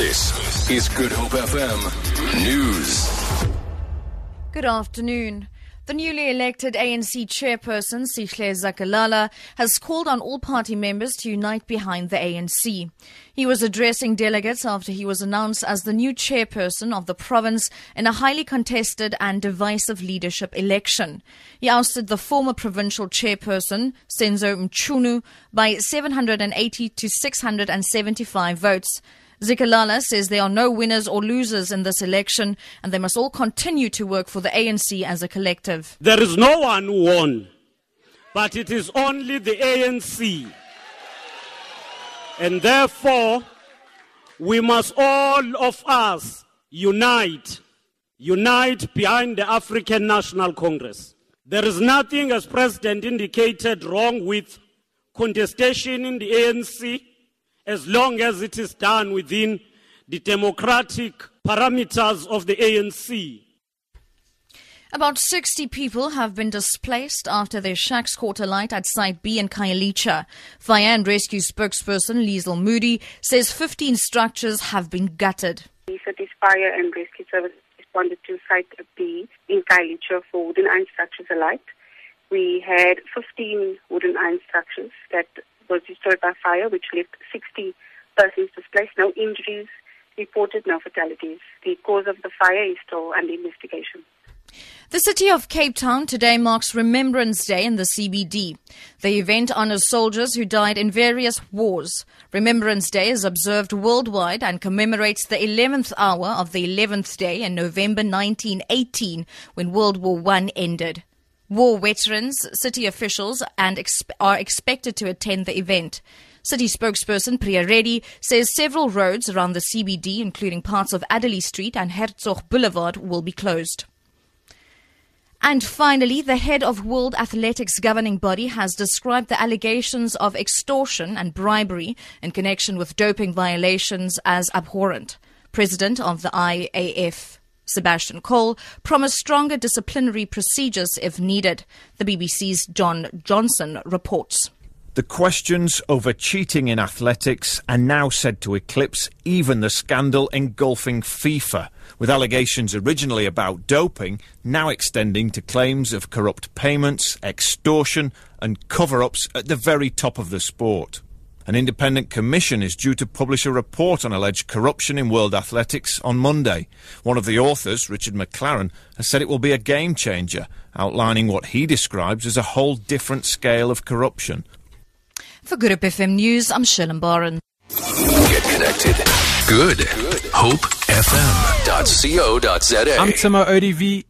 This is Good Hope FM News. Good afternoon. The newly elected ANC chairperson, Sihle Zikalala, has called on all party members to unite behind the ANC. He was addressing delegates after he was announced as the new chairperson of the province in a highly contested and divisive leadership election. He ousted the former provincial chairperson, Senzo Mchunu, by 780 to 675 votes. Zikalala says there are no winners or losers in this election and they must all continue to work for the ANC as a collective. There is no one who won, but it is only the ANC. And therefore, we must all of us unite, unite behind the African National Congress. There is nothing, as President indicated, wrong with contestation in the ANC as long as it is done within the democratic parameters of the ANC. About 60 people have been displaced after their shacks caught alight at Site B in Khayelitsha. Fire and Rescue spokesperson Liesl Moody says 15 structures have been gutted. The city's fire and rescue service responded to Site B in Khayelitsha for wooden iron structures alight. We had 15 wooden iron structures that was destroyed by fire, which left 60 persons displaced. No injuries reported, no fatalities. The cause of the fire is still under investigation. The city of Cape Town today marks Remembrance Day in the CBD. The event honors soldiers who died in various wars. Remembrance Day is observed worldwide and commemorates the 11th hour of the 11th day in November 1918 when World War I ended. War veterans, city officials, and are expected to attend the event. City spokesperson Priya Reddy says several roads around the CBD, including parts of Adderley Street and Hertzog Boulevard, will be closed. And finally, the head of World Athletics governing body has described the allegations of extortion and bribery in connection with doping violations as abhorrent. President of the IAF Sebastian Coe promised stronger disciplinary procedures if needed. The BBC's John Johnson reports. The questions over cheating in athletics are now said to eclipse even the scandal engulfing FIFA, with allegations originally about doping now extending to claims of corrupt payments, extortion, and cover ups at the very top of the sport. An independent commission is due to publish a report on alleged corruption in world athletics on Monday. One of the authors, Richard McLaren, has said it will be a game changer, outlining what he describes as a whole different scale of corruption. For Good Hope FM News, I'm Shirley Barron. Get connected. Good. Good. HopeFM.co.za. I'm Timo ODV.